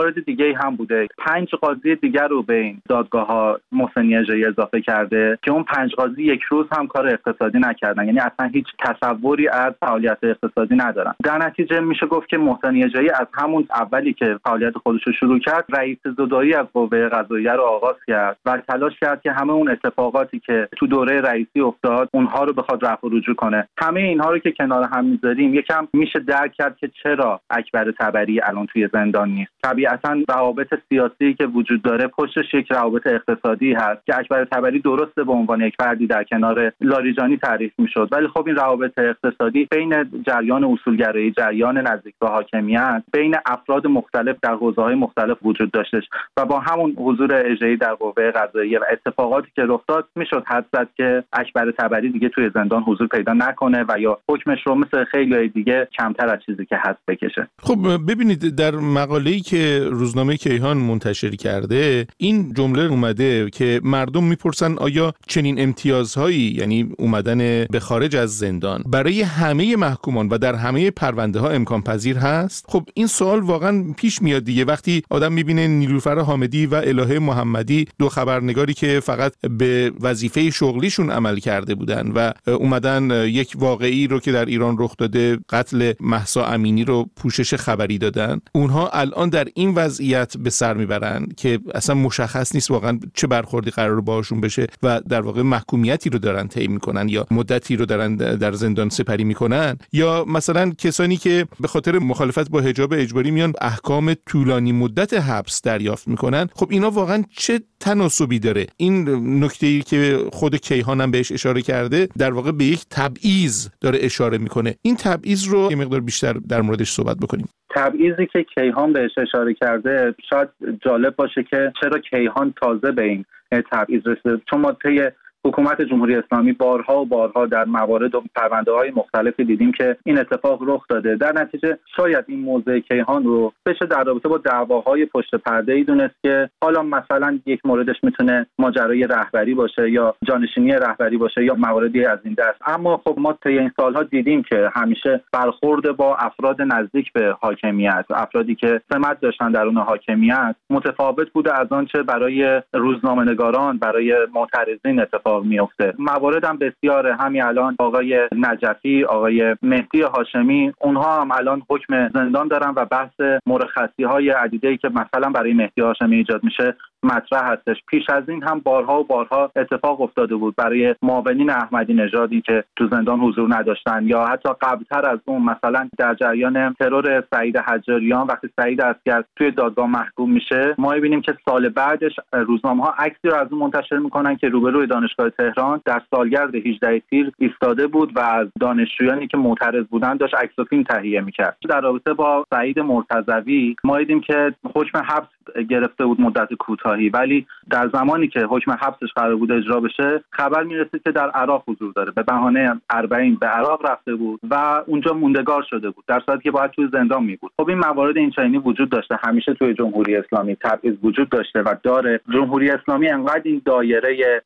مورد دیگه هم بوده. پنج قاضی دیگر رو به این دادگاه ها محسنی اجرایی اضافه کرده که اون پنج قاضی یک روز هم کار اقتصادی نکردن. یعنی اصلا هیچ تصوری از فعالیت اقتصادی ندارن. در نتیجه میشه گفت که محسنی اجرایی از همون اولی که فعالیت خودش رو شروع کرد رئیس زدایی از قوه قضاییه رو آغاز کرد و تلاش کرد که همه اون اتفاقاتی که تو دوره رئیسی افتاد اونها رو بخواد رفع و رجوع کنه. همه اینها رو که کنار هم می‌ذاریم یکم میشه درک کرد که چرا اکبر تبری الان توی زندان نیست. طبیعتا روابط سیاسی که وجود داره پشتش یک روابط اقتصادی هست که اکبر تبری درسته به عنوان یک فردی در کنار لاریجانی تعریف می‌شد. ولی خب این روابط اقتصادی بین جریان اصولگرایی جریان نزدیک به حاکمیت بین افراد مختلف در حوزه های مختلف وجود داشتش و با همون حضور اجرایی در قوه قضاییه و اتفاقاتی که رخ داد می‌شد حد زد که اکبر تبری دیگه توی زندان حضور پیدا نکنه و یا حکمش رو مثل خیلی دیگه کمتر از چیزی که هست بکشه. خب ببینید در مقاله‌ای که روزنامه کیهان منتشر کرده این جمله اومده که مردم می‌پرسن آیا چنین امتیازهایی یعنی اومدن به خارج از زندان برای همه محکومان و در همه پرونده ها امکان پذیر هست؟ خب این سوال واقعا پیش میاد دیگه. وقتی آدم می‌بینه نیلوفر حامدی و الهه محمدی دو خبرنگاری که فقط به وظیفه شغلیشون عمل کرده بودن و اومدن یک واقعی رو که در ایران رخ داده قتل محسا امینی رو پوشش خبری دادن اونها الان در وضعیت به سر می‌برن که اصلا مشخص نیست واقعا چه برخوردی قرار باهاشون بشه و در واقع محکومیتی رو دارن طی می‌کنن یا مدتی رو دارن در زندان سپری می‌کنن یا مثلا کسانی که به خاطر مخالفت با حجاب اجباری میان احکام طولانی مدت حبس دریافت می‌کنن خب اینا واقعا چه تناسبی داره؟ این نکته ای که خود کیهان هم بهش اشاره کرده در واقع به یک تبعیض داره اشاره می‌کنه. این تبعیض رو یه مقدار بیشتر در موردش صحبت بکنیم. تبعیضی که کیهان بهش اشاره کرده شاید جالب باشه که چرا کیهان تازه به این تبعیض رسیده. چون ما طی حکومت جمهوری اسلامی بارها و بارها در موارد و پرونده های مختلفی دیدیم که این اتفاق رخ داده. در نتیجه شاید این موضع کیهان رو بشه در رابطه با دعواهای پشت پرده ای دونست که حالا مثلا یک موردش می‌تونه ماجرای رهبری باشه یا جانشینی رهبری باشه یا مواردی از این دست. اما خب ما طی این سالها دیدیم که همیشه برخورد با افراد نزدیک به حاکمیت افرادی که سمت داشتن درون حاکمیت متفاوت بوده از آنچه برای روزنامه‌نگاران برای معترضین اتفاق اتفاق میفته موارد هم بسیاره. همین الان آقای نجفی آقای مهدی هاشمی اونها هم الان حکم زندان دارن و بحث مرخصی های عدیده ای که مثلا برای مهدی هاشمی ایجاد میشه مطرح هستش. پیش از این هم بارها و بارها اتفاق افتاده بود برای معاونین احمدی نژادی که تو زندان حضور نداشتن یا حتی قبلتر از اون مثلا در جریان ترور سعید حجاریان وقتی سعید اسکر توی دادگاه محکوم میشه ما می‌بینیم که سال بعدش روزنامه ها عکسی رو از اون منتشر می‌کنن که روبروی دانشگاه تهران در سالگرد 18 تیر ایستاده بود و از دانشجویانی که معترض بودن داشت عکس و فیلم تهیه می‌کرد. در رابطه با سعید مرتضوی ما دیدیم که حکم حبس گرفته بود مدت کوتاهی ولی در زمانی که حکم حبسش قرار بود اجرا بشه خبر می‌رسید که در عراق حضور داره. به بهانه اربعین به عراق رفته بود و اونجا موندگار شده بود. در صورتی که باید توی زندان می بود خب این موارد این چنینی وجود داشته. همیشه توی جمهوری اسلامی تبعیض وجود داشته و داره. جمهوری اسلامی انقدر این دایره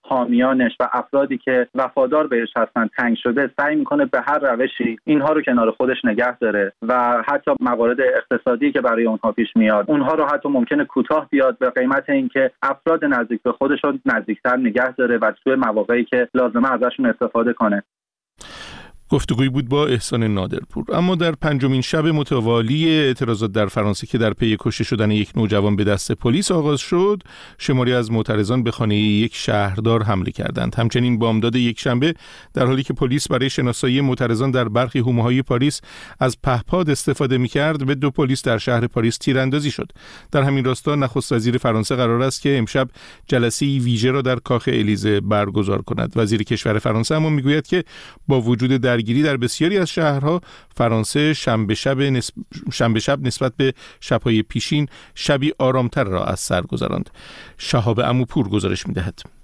حامیانش و افرادی که وفادار بهش هستن تنگ شده سعی می‌کنه به هر روشی اینها رو کنار خودش نگه داره و حتی موارد اقتصادی که برای اونها پیش میاد اونها رو حتی ممکنه کوتاه بیاد به قیمت اینکه افراد نزدیک به خودش رو نزدیکتر نگه داره و توی مواقعی که لازمه ازشون استفاده کنه. گفتگویی بود با احسان نادرپور. اما در پنجمین شب متوالی اعتراضات در فرانسه که در پی کشته شدن یک نوجوان به دست پلیس آغاز شد شماری از معترضان به خانه یک شهردار حمله کردند. همچنین بامداد یک شنبه در حالی که پلیس برای شناسایی معترضان در برخی های پاریس از پهپاد استفاده می‌کرد به دو پلیس در شهر پاریس تیراندازی شد. در همین راستا نخست وزیر فرانسه قرار است که امشب جلسه ویژه را در کاخ الیزه برگزار کند. وزیر کشور فرانسه اما می‌گوید که با وجود در درگیری در بسیاری از شهرها فرانسه شنبه شب, شنبه شب نسبت به شبهای پیشین شبی آرامتر را از سر گذراند. شهاب عموپور گزارش می‌دهد.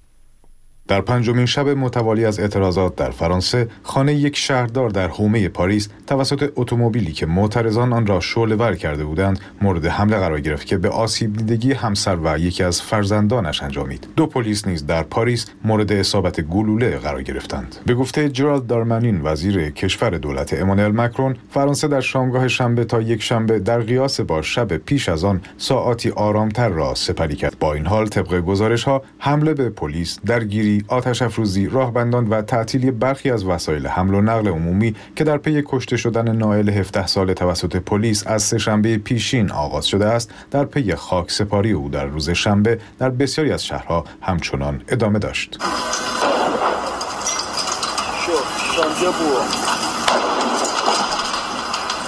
در پنجمین شب متوالی از اعتراضات در فرانسه خانه یک شهردار در حومه پاریس توسط اتومبیلی که معترضان آن را شعله ور کرده بودند مورد حمله قرار گرفت که به آسیب دیدگی همسر و یکی از فرزندانش انجامید. دو پلیس نیز در پاریس مورد اصابت گلوله قرار گرفتند. به گفته جرالد دارمانین وزیر کشور دولت امانوئل مکرون فرانسه در شامگاه شنبه تا یک شنبه در قیاس با شب پیش از آن ساعاتی آرامتر را سپری کرد. با این حال طبق گزارش ها حمله به پلیس درگیری آتش افروزی راهبندان و تعطیلی برخی از وسایل حمل و نقل عمومی که در پی کشته شدن نایل 17 ساله توسط پلیس از سهشنبه پیشین آغاز شده است در پی خاک سپاری او در روز شنبه در بسیاری از شهرها همچنان ادامه داشت.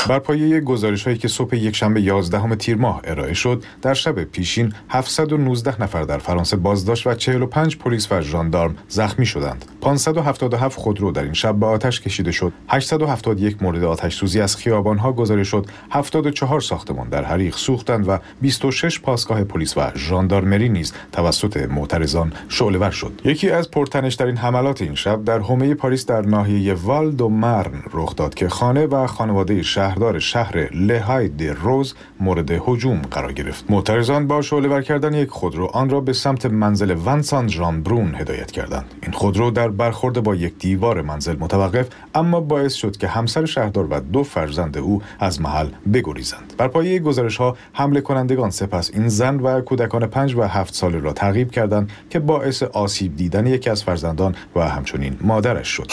بر پایه گزارش هایی که صبح یکشنبه 11 تیر ماه ارائه شد در شب پیشین 719 نفر در فرانسه بازداشت و 45 پلیس و ژاندارم زخمی شدند. 577 خودرو در این شب به آتش کشیده شد. 871 مورد آتش سوزی از خیابان ها گزارش شد. 74 ساختمان در حریق سوختند و 26 پاسگاه پلیس و ژاندارمری نیز توسط معترضان شعله‌ور شد. یکی از پرتنشترین حملات این شب در حومه پاریس در ناحیه وال دو مرن رخ داد که خانه و خانواده شهردار شهر لهای د روز مورد هجوم قرار گرفت. معترضان با شعله‌ور کردن یک خودرو آن را به سمت منزل ونسان ژان برون هدایت کردند. این خودرو در برخورد با یک دیوار منزل متوقف اما باعث شد که همسر شهردار و دو فرزند او از محل بگریزند. بر پایه گزارش ها حمله کنندگان سپس این زن و کودکان پنج و هفت ساله را تعقیب کردند که باعث آسیب دیدن یکی از فرزندان و همچنین مادرش شد؟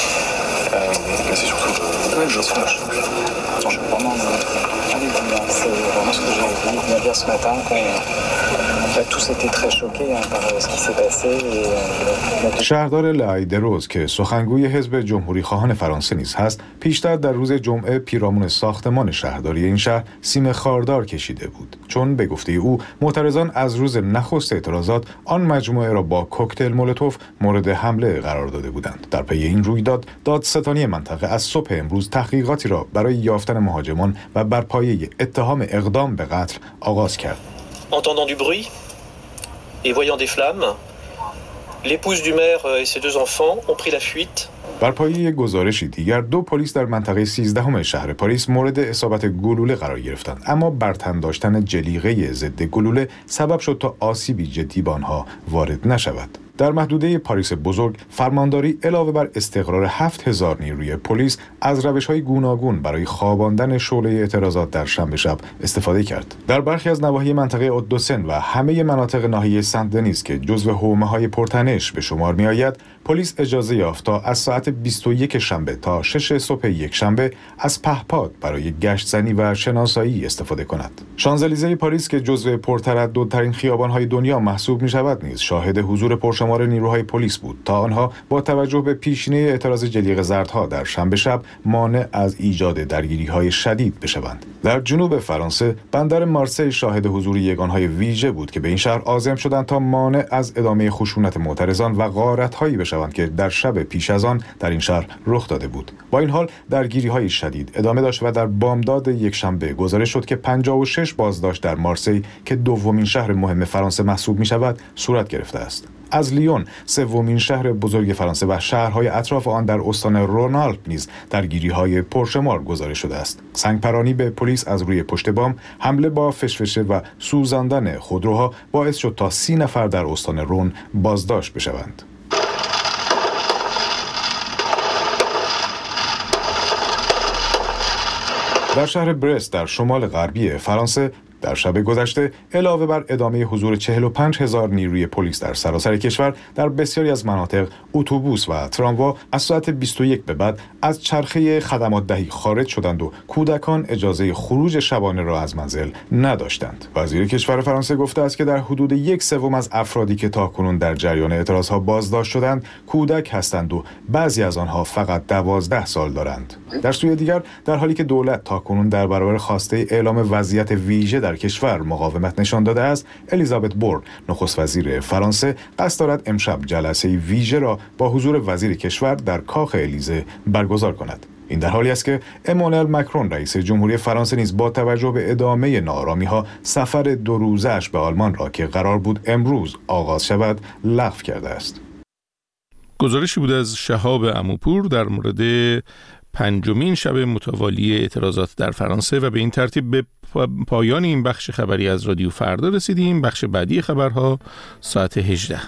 ce matin qu'on شهردار لایدروز که سخنگوی حزب جمهوری خواهان فرانسه نیز هست پیشتر در روز جمعه پیرامون ساختمان شهرداری این شهر سیم خاردار کشیده بود. چون به گفته او معترضان از روز نخست اعتراضات آن مجموعه را با کوکتل مولوتوف مورد حمله قرار داده بودند. در پی این رویداد دادستانی منطقه از صبح امروز تحقیقاتی را برای یافتن مهاجمان و بر پایه اتهام اقدام به قتل آغاز کرد. Entendant du bruit et voyant des flammes, l'épouse du maire et ses deux enfants ont pris la fuite بر پایه گزارشی دیگر دو پلیس در منطقه 13 شهر پاریس مورد اصابت گلوله قرار گرفتند. اما برتن داشتن جلیقه ضد گلوله سبب شد تا آسیبی جدی به آنها وارد نشود. در محدوده پاریس بزرگ فرمانداری علاوه بر استقرار 7000 نیروی پلیس از روش های گوناگون برای خواباندن شعله اعتراضات در شنبه شب استفاده کرد. در برخی از نواحی منطقه اودوسن و همه مناطق ناحیه سنت دنیس که جزو حومه های پرتنش به شمار می آید پلیس اجازه یافت تا از ساعت 21 شنبه تا 6 صبح یک شنبه از پهپاد برای گشت زنی و شناسایی استفاده کند. شانزلیزه پاریس که جزو پرترددترین خیابان‌های دنیا محسوب می شود نیز شاهد حضور پرشمار نیروهای پلیس بود. تا آنها با توجه به پیشینه اعتراض جلیق زردها در شنبه شب مانع از ایجاد درگیری های شدید بشوند. در جنوب فرانسه بندر مارسی شاهد حضور یگانهای ویژه بود که به این شهر عازم شدند تا مانع از ادامه خشونت معترضان و غارتهایی بشوند که در شب پیش از آن در این شهر رخ داده بود. با این حال درگیری های شدید ادامه داشت و در بامداد یک شنبه گزارش شد که 56 بازداشت در مارسی که دومین شهر مهم فرانسه محسوب می شود صورت گرفته است. از لیون سومین شهر بزرگ فرانسه و شهرهای اطراف آن در استان رونالپ نیز درگیری های پرشمار گزارش شده است. سنگپرانی به پلیس از روی پشت بام حمله با فشفشه و سوزاندن خودروها باعث شد تا سی نفر در استان رون بازداشت بشوند. در شهر برست در شمال غربی فرانسه در شب گذشته علاوه بر ادامه حضور 45 هزار نیروی پلیس در سراسر کشور در بسیاری از مناطق اتوبوس و تراموا از ساعت 21 به بعد از چرخه خدمات دهی خارج شدند و کودکان اجازه خروج شبانه را از منزل نداشتند. وزیر کشور فرانسه گفته است که در حدود یک سوم از افرادی که تاکنون در جریان اعتراضها بازداشت شدند کودک هستند و بعضی از آنها فقط دوازده سال دارند. در سوی دیگر در حالی که دولت تاکنون در برابر خواسته اعلام وضعیت ویژه کشور مقاومت نشان داده است الیزابت بور نخست وزیر فرانسه قصد دارد امشب جلسه ویژه را با حضور وزیر کشور در کاخ الیزه برگزار کند. این در حالی است که امانوئل مکرون رئیس جمهوری فرانسه نیز با توجه به ادامه نارامی ها سفر دو روزش به آلمان را که قرار بود امروز آغاز شود لغو کرده است. گزارشی بود از شهاب اموپور در مورد پنجمین شب متوالی اعتراضات در فرانسه و به این ترتیب به پایان این بخش خبری از رادیو فردا رسیدیم. بخش بعدی خبرها ساعت 18